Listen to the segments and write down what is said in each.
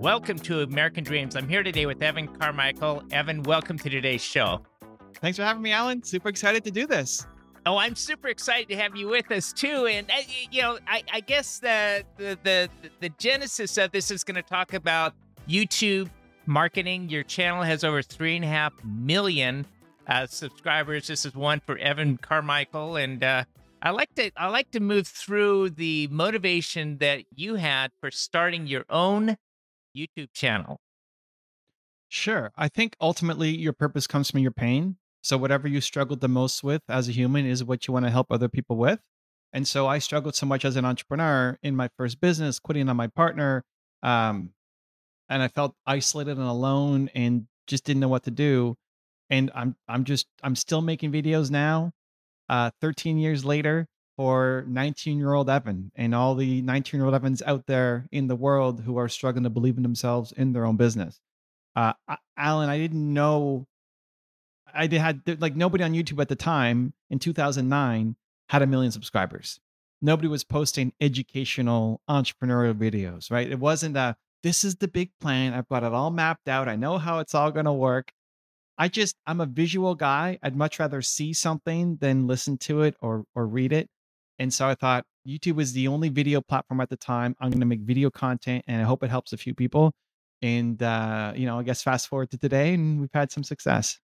Welcome to American Dreams. I'm here today with Evan Carmichael. Evan, welcome to today's show. Thanks for having me, Alan. Super excited to do this. Oh, I'm super excited to have you with us too. And uh, you know, I, I guess the, the the the genesis of this is going to talk about YouTube marketing. Your channel has over three and a half million uh, subscribers. This is one for Evan Carmichael, and uh, I like to I like to move through the motivation that you had for starting your own YouTube channel. Sure. I think ultimately your purpose comes from your pain. So whatever you struggled the most with as a human is what you want to help other people with. And so I struggled so much as an entrepreneur in my first business, quitting on my partner, um, and I felt isolated and alone, and just didn't know what to do. And I'm I'm just I'm still making videos now, uh, 13 years later for 19 year old Evan and all the 19 year old Evans out there in the world who are struggling to believe in themselves in their own business. Uh, Alan, I didn't know I had like nobody on YouTube at the time in 2009 had a million subscribers. Nobody was posting educational entrepreneurial videos, right? It wasn't a this is the big plan. I've got it all mapped out. I know how it's all going to work. I just I'm a visual guy. I'd much rather see something than listen to it or or read it. And so I thought YouTube was the only video platform at the time. I'm going to make video content and I hope it helps a few people. And uh, you know, I guess fast forward to today and we've had some success.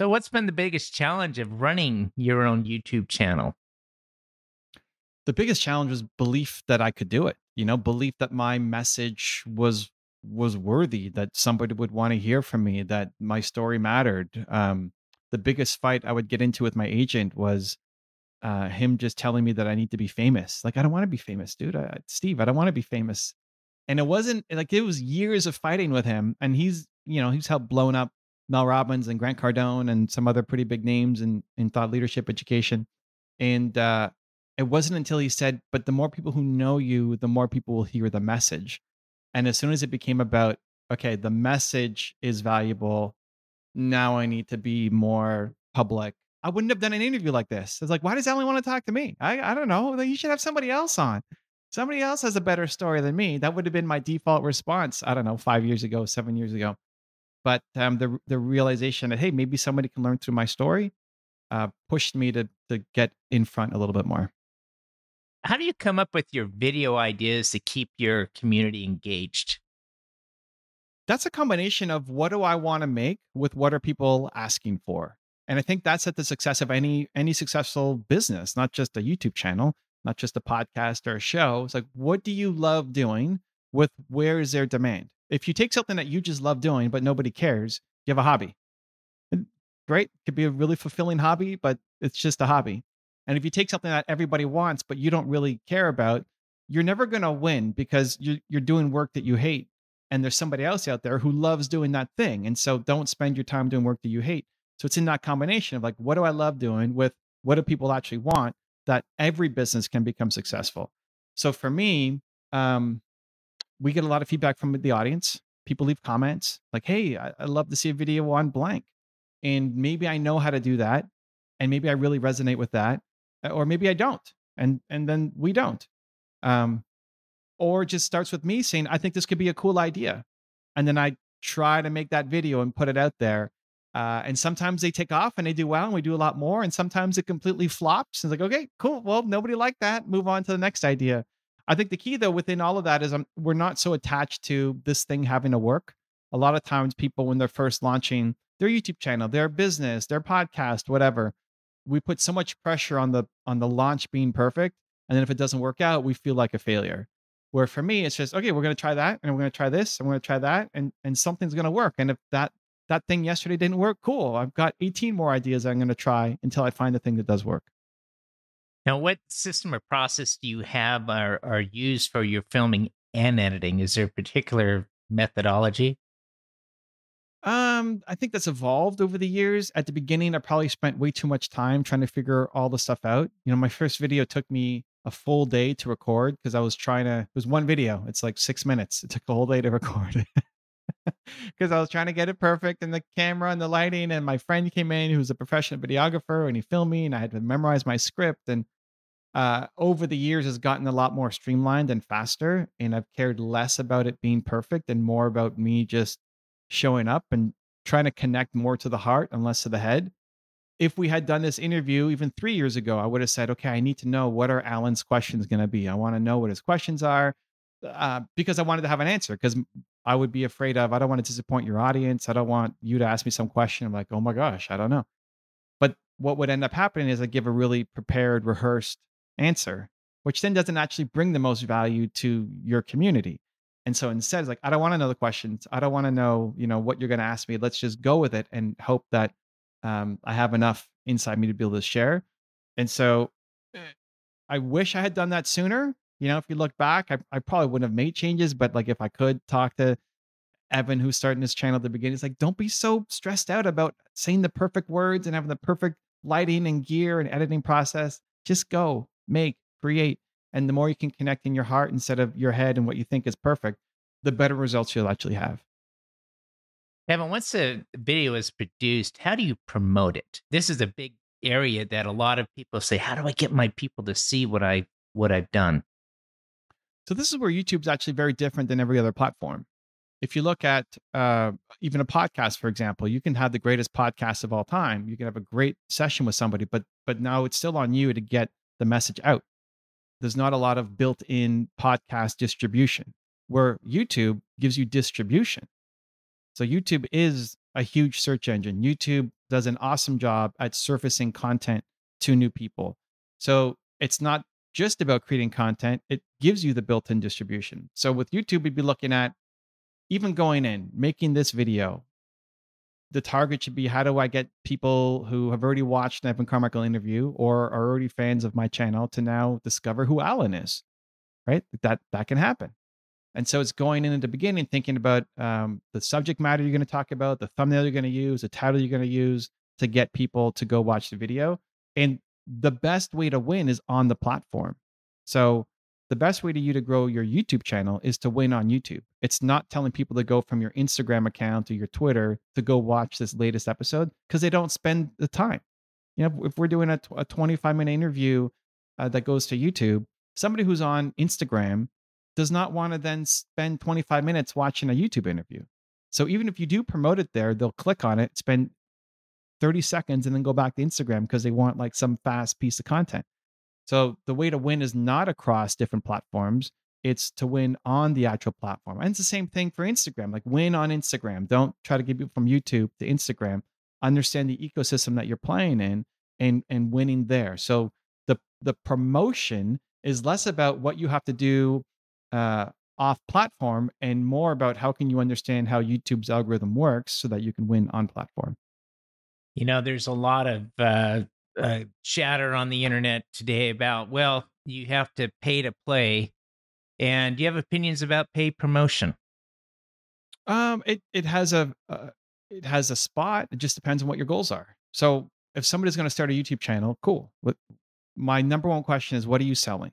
So, what's been the biggest challenge of running your own YouTube channel? The biggest challenge was belief that I could do it. You know, belief that my message was was worthy, that somebody would want to hear from me, that my story mattered. Um, the biggest fight I would get into with my agent was uh, him just telling me that I need to be famous. Like, I don't want to be famous, dude. I, Steve, I don't want to be famous. And it wasn't like it was years of fighting with him. And he's, you know, he's helped blown up Mel Robbins and Grant Cardone and some other pretty big names in, in thought leadership education. And uh, it wasn't until he said, but the more people who know you, the more people will hear the message. And as soon as it became about, okay, the message is valuable. Now I need to be more public. I wouldn't have done an interview like this. It's like, why does Alan want to talk to me? I, I don't know. You should have somebody else on. Somebody else has a better story than me. That would have been my default response. I don't know, five years ago, seven years ago but um, the the realization that hey, maybe somebody can learn through my story, uh, pushed me to to get in front a little bit more. How do you come up with your video ideas to keep your community engaged? That's a combination of what do I want to make with what are people asking for, and I think that's at the success of any any successful business, not just a YouTube channel, not just a podcast or a show. It's like what do you love doing with where is there demand? If you take something that you just love doing, but nobody cares, you have a hobby. Great. Could be a really fulfilling hobby, but it's just a hobby. And if you take something that everybody wants, but you don't really care about, you're never going to win because you're, you're doing work that you hate. And there's somebody else out there who loves doing that thing. And so don't spend your time doing work that you hate. So it's in that combination of like, what do I love doing with what do people actually want that every business can become successful. So for me, um, we get a lot of feedback from the audience. People leave comments like, "Hey, I, would love to see a video on blank," and maybe I know how to do that, and maybe I really resonate with that, or maybe I don't, and and then we don't. Um, or just starts with me saying, "I think this could be a cool idea," and then I try to make that video and put it out there. Uh, and sometimes they take off and they do well, and we do a lot more. And sometimes it completely flops. And it's like, okay, cool. Well, nobody liked that. Move on to the next idea. I think the key though within all of that is um, we're not so attached to this thing having to work. A lot of times people when they're first launching their YouTube channel, their business, their podcast, whatever, we put so much pressure on the on the launch being perfect and then if it doesn't work out, we feel like a failure. Where for me it's just okay, we're going to try that and we're going to try this and we're going to try that and and something's going to work. And if that that thing yesterday didn't work, cool. I've got 18 more ideas I'm going to try until I find the thing that does work. Now, what system or process do you have or are used for your filming and editing? Is there a particular methodology? Um, I think that's evolved over the years. At the beginning, I probably spent way too much time trying to figure all the stuff out. You know, my first video took me a full day to record because I was trying to, it was one video. It's like six minutes. It took a whole day to record because I was trying to get it perfect and the camera and the lighting. And my friend came in who's a professional videographer and he filmed me and I had to memorize my script. And uh, over the years has gotten a lot more streamlined and faster. And I've cared less about it being perfect and more about me just showing up and trying to connect more to the heart and less to the head. If we had done this interview even three years ago, I would have said, okay, I need to know what are Alan's questions going to be. I want to know what his questions are uh, because I wanted to have an answer because I would be afraid of, I don't want to disappoint your audience. I don't want you to ask me some question. I'm like, oh my gosh, I don't know. But what would end up happening is I give a really prepared, rehearsed answer, which then doesn't actually bring the most value to your community. And so instead, it's like, I don't want to know the questions. I don't want to know, you know, what you're going to ask me. Let's just go with it and hope that um, I have enough inside me to be able to share. And so eh, I wish I had done that sooner. You know, if you look back, I, I probably wouldn't have made changes, but like if I could talk to Evan, who's starting this channel at the beginning, it's like, don't be so stressed out about saying the perfect words and having the perfect lighting and gear and editing process. Just go, make, create. And the more you can connect in your heart instead of your head and what you think is perfect, the better results you'll actually have. Evan, once a video is produced, how do you promote it? This is a big area that a lot of people say, how do I get my people to see what I what I've done? So this is where YouTube's actually very different than every other platform. If you look at uh, even a podcast, for example, you can have the greatest podcast of all time. You can have a great session with somebody, but but now it's still on you to get the message out. There's not a lot of built-in podcast distribution where YouTube gives you distribution. So YouTube is a huge search engine. YouTube does an awesome job at surfacing content to new people. So it's not just about creating content, it gives you the built in distribution. So with YouTube, we'd be looking at even going in, making this video. The target should be how do I get people who have already watched an Evan Carmichael interview or are already fans of my channel to now discover who Alan is, right? That that can happen. And so it's going in at the beginning, thinking about um, the subject matter you're going to talk about, the thumbnail you're going to use, the title you're going to use to get people to go watch the video. And the best way to win is on the platform. So the best way to you to grow your YouTube channel is to win on YouTube. It's not telling people to go from your Instagram account or your Twitter to go watch this latest episode because they don't spend the time. You know, if we're doing a, a 25 minute interview uh, that goes to YouTube, somebody who's on Instagram does not want to then spend 25 minutes watching a YouTube interview. So even if you do promote it there, they'll click on it, spend 30 seconds, and then go back to Instagram because they want like some fast piece of content. So the way to win is not across different platforms. It's to win on the actual platform. And it's the same thing for Instagram. Like win on Instagram. Don't try to get people from YouTube to Instagram. Understand the ecosystem that you're playing in and and winning there. So the the promotion is less about what you have to do uh, off platform and more about how can you understand how YouTube's algorithm works so that you can win on platform. You know, there's a lot of uh, uh, chatter on the internet today about, well, you have to pay to play. And do you have opinions about paid promotion? Um, it it has a uh, it has a spot. It just depends on what your goals are. So if somebody's going to start a YouTube channel, cool. My number one question is, what are you selling?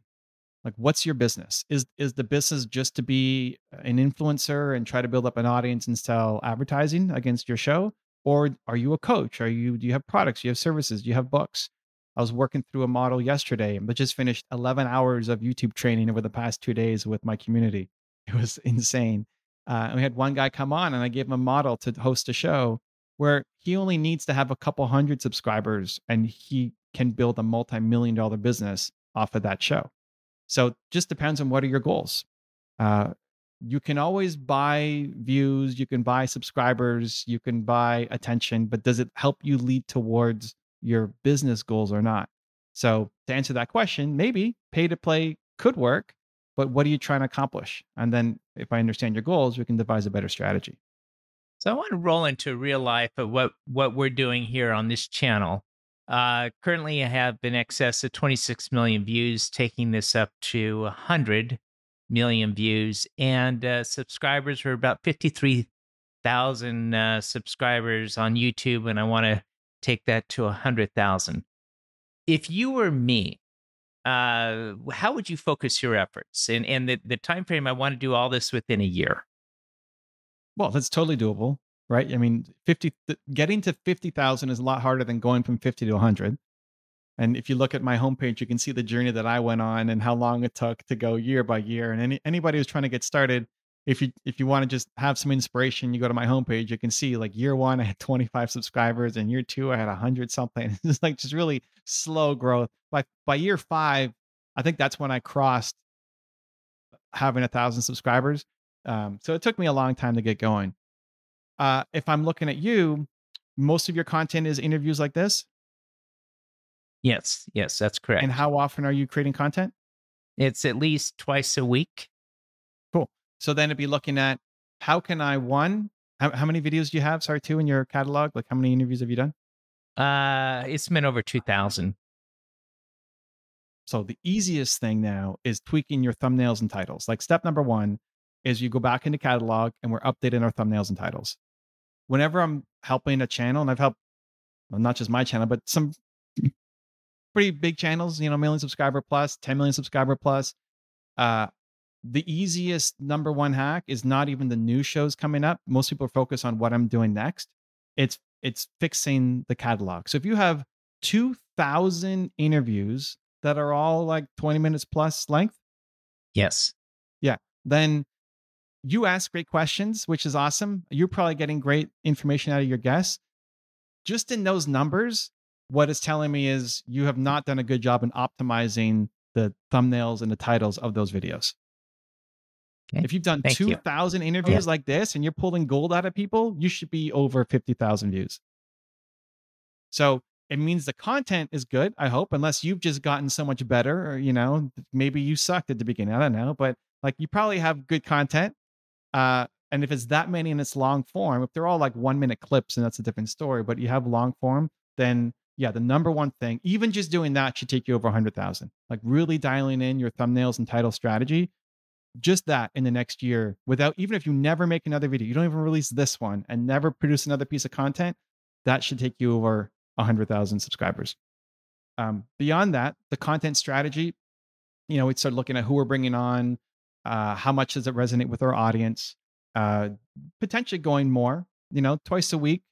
Like, what's your business? Is is the business just to be an influencer and try to build up an audience and sell advertising against your show, or are you a coach? Are you do you have products? Do you have services? Do you have books? I was working through a model yesterday, but just finished 11 hours of YouTube training over the past two days with my community. It was insane. Uh, and we had one guy come on, and I gave him a model to host a show where he only needs to have a couple hundred subscribers, and he can build a multi-million dollar business off of that show. So just depends on what are your goals. Uh, you can always buy views, you can buy subscribers, you can buy attention, but does it help you lead towards your business goals or not? So to answer that question, maybe pay to play could work, but what are you trying to accomplish? And then if I understand your goals, we can devise a better strategy. So I want to roll into real life of what what we're doing here on this channel. Uh, currently, I have in excess of 26 million views, taking this up to 100 million views, and uh, subscribers are about 53,000 uh, subscribers on YouTube, and I want to take that to 100,000. If you were me, uh, how would you focus your efforts? And and the the time frame I want to do all this within a year. Well, that's totally doable right? I mean, 50 getting to 50,000 is a lot harder than going from 50 to 100. And if you look at my homepage, you can see the journey that I went on and how long it took to go year by year. And any, anybody who's trying to get started, if you if you want to just have some inspiration, you go to my homepage. You can see like year one, I had 25 subscribers, and year two, I had 100 something. It's like just really slow growth. By by year five, I think that's when I crossed having a thousand subscribers. Um, so it took me a long time to get going. Uh, if I'm looking at you, most of your content is interviews like this. Yes, yes, that's correct. And how often are you creating content? It's at least twice a week. Cool. So then it'd be looking at how can I one, how, how many videos do you have? Sorry, two in your catalog? Like how many interviews have you done? Uh, it's been over 2,000. So the easiest thing now is tweaking your thumbnails and titles. Like step number one is you go back into catalog and we're updating our thumbnails and titles. Whenever I'm helping a channel, and I've helped well, not just my channel, but some pretty big channels, you know, million subscriber plus, 10 million subscriber plus. Uh, the easiest number one hack is not even the new shows coming up. Most people focus on what I'm doing next. It's it's fixing the catalog. So if you have 2000 interviews that are all like 20 minutes plus length, yes. Yeah, then you ask great questions, which is awesome. You're probably getting great information out of your guests. Just in those numbers, what it's telling me is you have not done a good job in optimizing the thumbnails and the titles of those videos. Okay. If you've done 2,000 interviews yeah. like this and you're pulling gold out of people, you should be over 50,000 views. So it means the content is good, I hope, unless you've just gotten so much better, or, you know, maybe you sucked at the beginning. I don't know, but like you probably have good content. Uh, and if it's that many and it's long form, if they're all like one minute clips, and that's a different story, but you have long form, then yeah, the number one thing, even just doing that should take you over 100,000. Like really dialing in your thumbnails and title strategy just that in the next year without even if you never make another video you don't even release this one and never produce another piece of content that should take you over 100000 subscribers um, beyond that the content strategy you know we start looking at who we're bringing on uh, how much does it resonate with our audience uh, potentially going more you know twice a week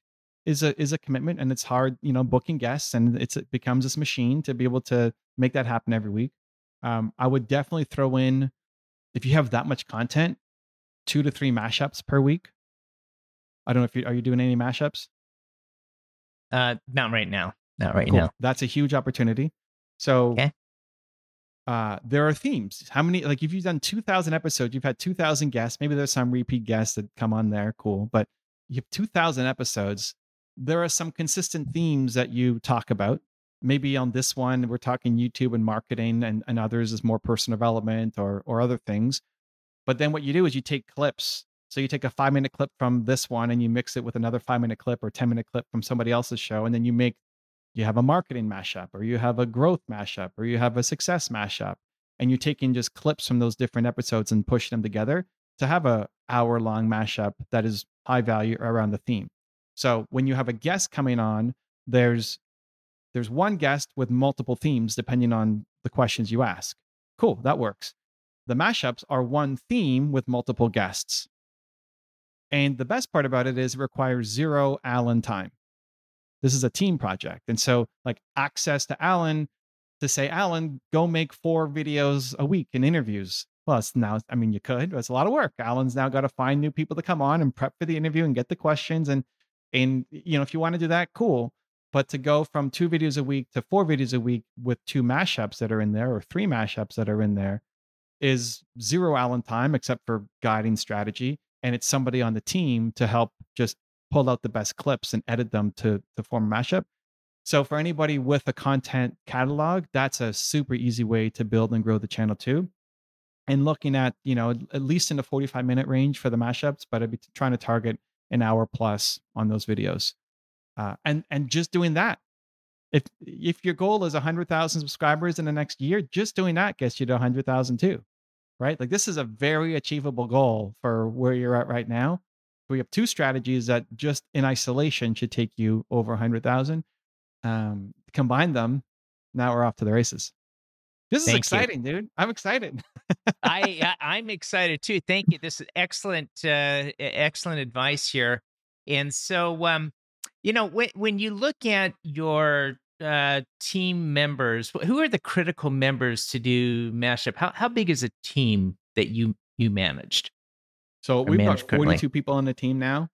is a is a commitment and it's hard you know booking guests and it's it becomes this machine to be able to make that happen every week um, i would definitely throw in if you have that much content, two to three mashups per week. I don't know if you are you doing any mashups? Uh, not right now. Not right cool. now. That's a huge opportunity. So, okay. uh, there are themes. How many? Like, if you've done two thousand episodes, you've had two thousand guests. Maybe there's some repeat guests that come on there. Cool, but you have two thousand episodes. There are some consistent themes that you talk about. Maybe on this one we're talking youtube and marketing and, and others is more personal development or or other things. But then what you do is you take clips. So you take a five minute clip from this one and you mix it with another five minute clip or 10 minute clip from somebody else's show and then you make you have a marketing mashup or you have a growth mashup or you have a success mashup and you're taking just clips from those different episodes and pushing them together to have a hour long mashup that is high value around the theme so when you have a guest coming on there's there's one guest with multiple themes depending on the questions you ask. Cool, that works. The mashups are one theme with multiple guests. And the best part about it is it requires zero Alan time. This is a team project. And so, like, access to Alan to say, Alan, go make four videos a week in interviews. Well, it's now, I mean, you could, but it's a lot of work. Alan's now got to find new people to come on and prep for the interview and get the questions. And, and, you know, if you want to do that, cool. But to go from two videos a week to four videos a week with two mashups that are in there or three mashups that are in there is zero Alan time except for guiding strategy. And it's somebody on the team to help just pull out the best clips and edit them to, to form a mashup. So for anybody with a content catalog, that's a super easy way to build and grow the channel too. And looking at, you know, at least in the 45 minute range for the mashups, but I'd be trying to target an hour plus on those videos. Uh, and and just doing that. If if your goal is 100000 subscribers in the next year just doing that gets you to 100000 too right? Like this is a very achievable goal for where you're at right now. We have two strategies that just in isolation should take you over 100000 um, combine them now we're off to the races this is Thank exciting, you. dude. I'm excited. I, I am excited too. Thank you. This is excellent, uh, excellent advice here. And so, um, you know, when when you look at your uh, team members, who are the critical members to do mashup? How how big is a team that you you managed? So we've got 42 people on the team now.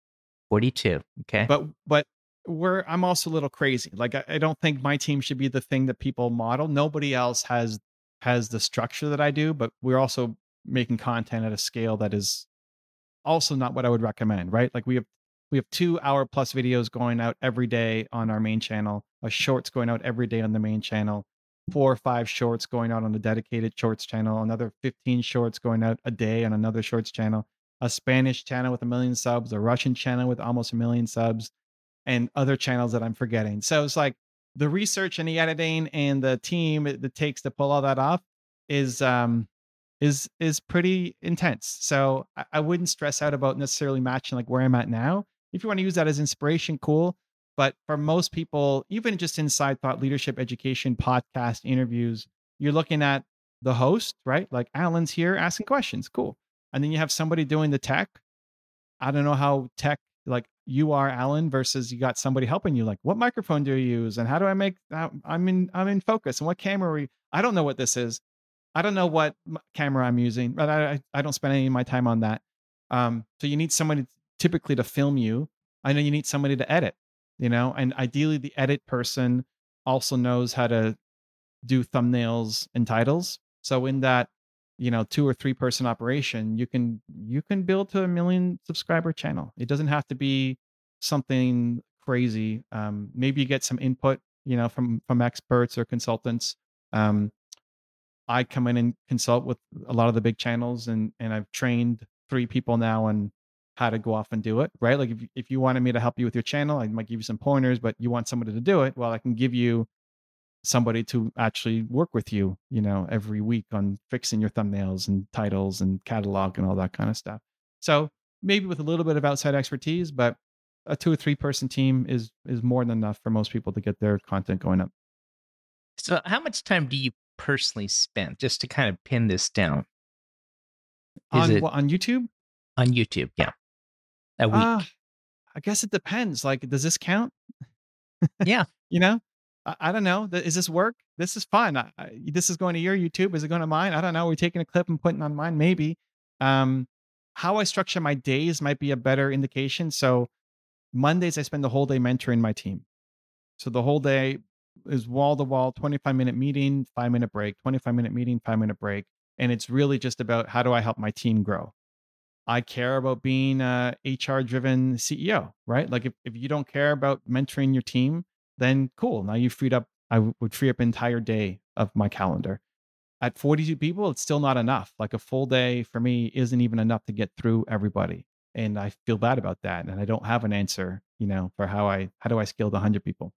42. Okay. But but we're I'm also a little crazy. Like I, I don't think my team should be the thing that people model. Nobody else has has the structure that I do, but we're also making content at a scale that is also not what I would recommend, right? Like we have we have two hour plus videos going out every day on our main channel, a shorts going out every day on the main channel, four or five shorts going out on the dedicated shorts channel, another 15 shorts going out a day on another shorts channel, a Spanish channel with a million subs, a Russian channel with almost a million subs, and other channels that I'm forgetting. So it's like the research and the editing and the team it takes to pull all that off is um is is pretty intense. So I, I wouldn't stress out about necessarily matching like where I'm at now. If you want to use that as inspiration, cool. But for most people, even just inside thought leadership education podcast interviews, you're looking at the host, right? Like Alan's here asking questions. Cool. And then you have somebody doing the tech. I don't know how tech like you are Alan versus you got somebody helping you. Like, what microphone do you use, and how do I make? I'm in I'm in focus, and what camera? We, I don't know what this is. I don't know what camera I'm using, but I, I don't spend any of my time on that. Um, so you need somebody typically to film you. I know you need somebody to edit, you know, and ideally the edit person also knows how to do thumbnails and titles. So in that, you know, two or three person operation, you can you can build to a million subscriber channel. It doesn't have to be something crazy. Um, maybe you get some input, you know, from from experts or consultants. Um, I come in and consult with a lot of the big channels and and I've trained three people now on how to go off and do it, right? Like if if you wanted me to help you with your channel, I might give you some pointers, but you want somebody to do it, well, I can give you somebody to actually work with you, you know, every week on fixing your thumbnails and titles and catalog and all that kind of stuff. So, maybe with a little bit of outside expertise, but a two or three person team is is more than enough for most people to get their content going up. So, how much time do you personally spend just to kind of pin this down? Is on it, on YouTube? On YouTube, yeah. A week. Uh, I guess it depends. Like, does this count? yeah. you know, I, don't know. Is this work? This is fun. I, this is going to your YouTube. Is it going to mine? I don't know. We're taking a clip and putting on mine, maybe. Um, how I structure my days might be a better indication. So Mondays, I spend the whole day mentoring my team. So the whole day, is wall to wall 25 minute meeting, five minute break, 25 minute meeting, five minute break. And it's really just about how do I help my team grow? I care about being a HR driven CEO, right? Like if, if you don't care about mentoring your team, then cool. Now you freed up, I w- would free up entire day of my calendar. At 42 people, it's still not enough. Like a full day for me isn't even enough to get through everybody. And I feel bad about that. And I don't have an answer, you know, for how I, how do I scale to 100 people?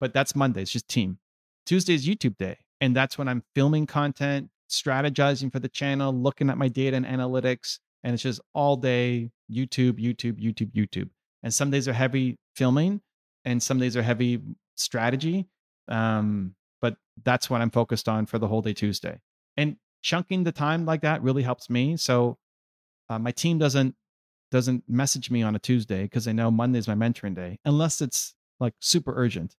but that's Monday. It's just team. Tuesday is YouTube day. And that's when I'm filming content, strategizing for the channel, looking at my data and analytics. And it's just all day YouTube, YouTube, YouTube, YouTube. And some days are heavy filming and some days are heavy strategy. Um, but that's what I'm focused on for the whole day Tuesday. And chunking the time like that really helps me. So uh, my team doesn't doesn't message me on a Tuesday because they know Monday's my mentoring day, unless it's like super urgent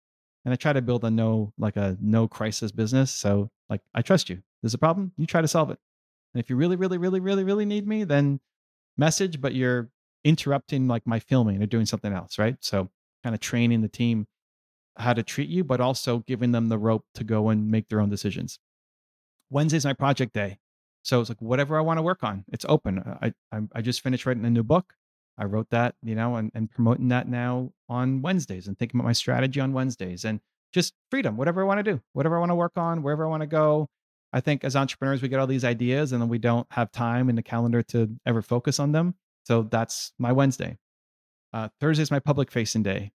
and I try to build a no like a no crisis business. So like I trust you. There's a problem, you try to solve it. And if you really, really, really, really, really need me, then message, but you're interrupting like my filming or doing something else, right? So kind of training the team how to treat you, but also giving them the rope to go and make their own decisions. Wednesday's my project day. So it's like whatever I want to work on, it's open. I, I I just finished writing a new book. I wrote that, you know, and, and promoting that now on Wednesdays and thinking about my strategy on Wednesdays and just freedom, whatever I want to do, whatever I want to work on, wherever I want to go. I think as entrepreneurs, we get all these ideas and then we don't have time in the calendar to ever focus on them. So that's my Wednesday. Uh, Thursday is my public facing day.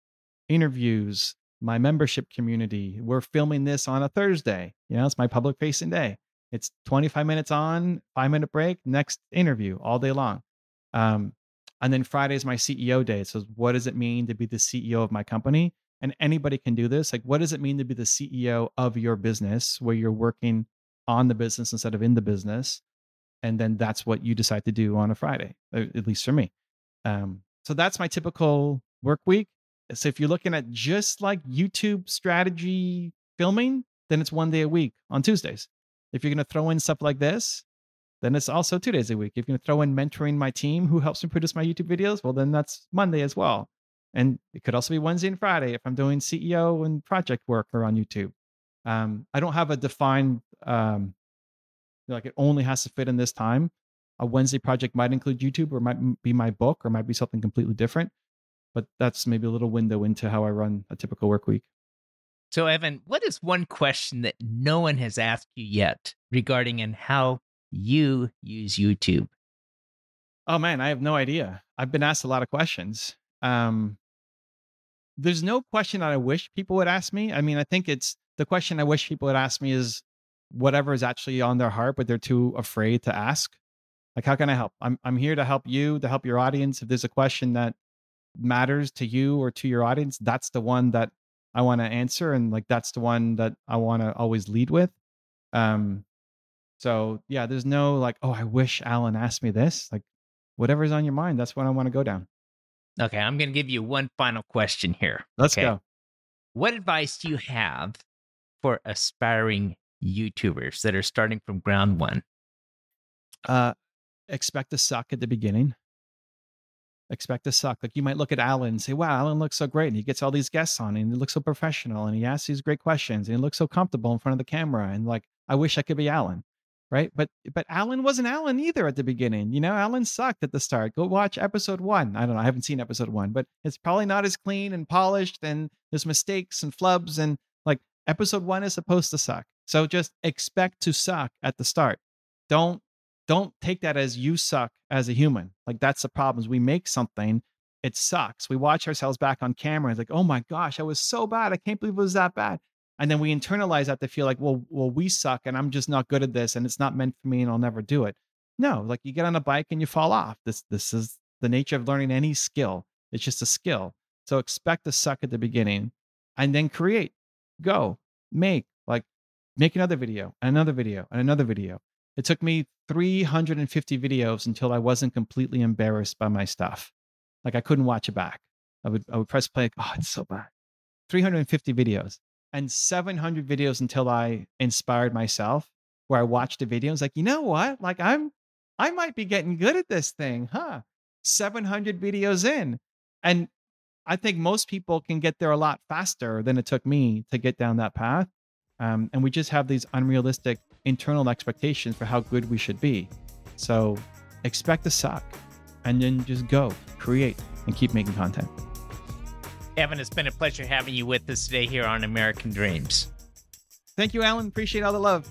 Interviews, my membership community. We're filming this on a Thursday. You know, it's my public facing day. It's 25 minutes on, five minute break, next interview all day long. Um, and then Friday is my CEO day. So what does it mean to be the CEO of my company? And anybody can do this. Like, what does it mean to be the CEO of your business where you're working on the business instead of in the business? And then that's what you decide to do on a Friday, at least for me. Um, so that's my typical work week. So if you're looking at just like YouTube strategy, filming, then it's one day a week on Tuesdays. If you're going to throw in stuff like this, then it's also two days a week. If you're going to throw in mentoring my team who helps me produce my YouTube videos, well, then that's Monday as well. And it could also be Wednesday and Friday if I'm doing CEO and project work or on YouTube. Um, I don't have a defined, um, like it only has to fit in this time. A Wednesday project might include YouTube or might be my book or might be something completely different. But that's maybe a little window into how I run a typical work week. So, Evan, what is one question that no one has asked you yet regarding and how you use YouTube? Oh man, I have no idea. I've been asked a lot of questions. Um, there's no question that I wish people would ask me. I mean, I think it's the question I wish people would ask me is whatever is actually on their heart, but they're too afraid to ask. Like, how can I help? I'm I'm here to help you, to help your audience. If there's a question that matters to you or to your audience, that's the one that I want to answer, and like that's the one that I want to always lead with. Um, so yeah, there's no like, oh, I wish Alan asked me this. Like, whatever's on your mind, that's what I want to go down. Okay, I'm going to give you one final question here. Let's okay? go. What advice do you have for aspiring YouTubers that are starting from ground one? Uh, expect to suck at the beginning. Expect to suck. Like you might look at Alan and say, "Wow, Alan looks so great," and he gets all these guests on, and he looks so professional, and he asks these great questions, and he looks so comfortable in front of the camera, and like, I wish I could be Alan right? But but Alan wasn't Alan either at the beginning. You know, Alan sucked at the start. Go watch episode one. I don't know. I haven't seen episode one, but it's probably not as clean and polished, and there's mistakes and flubs, and like episode one is supposed to suck. So just expect to suck at the start. Don't don't take that as you suck as a human. Like that's the problem. Is we make something, it sucks. We watch ourselves back on camera. It's like, oh my gosh, I was so bad. I can't believe it was that bad and then we internalize that to feel like well well we suck and i'm just not good at this and it's not meant for me and i'll never do it no like you get on a bike and you fall off this this is the nature of learning any skill it's just a skill so expect to suck at the beginning and then create go make like make another video and another video and another video it took me 350 videos until i wasn't completely embarrassed by my stuff like i couldn't watch it back i would i would press play oh it's so bad 350 videos and 700 videos until I inspired myself, where I watched the video was like, you know what? Like I'm, I might be getting good at this thing, huh? 700 videos in. And I think most people can get there a lot faster than it took me to get down that path. Um, and we just have these unrealistic internal expectations for how good we should be. So expect to suck and then just go create and keep making content. Evan, it's been a pleasure having you with us today here on American Dreams. Thank you, Alan. Appreciate all the love.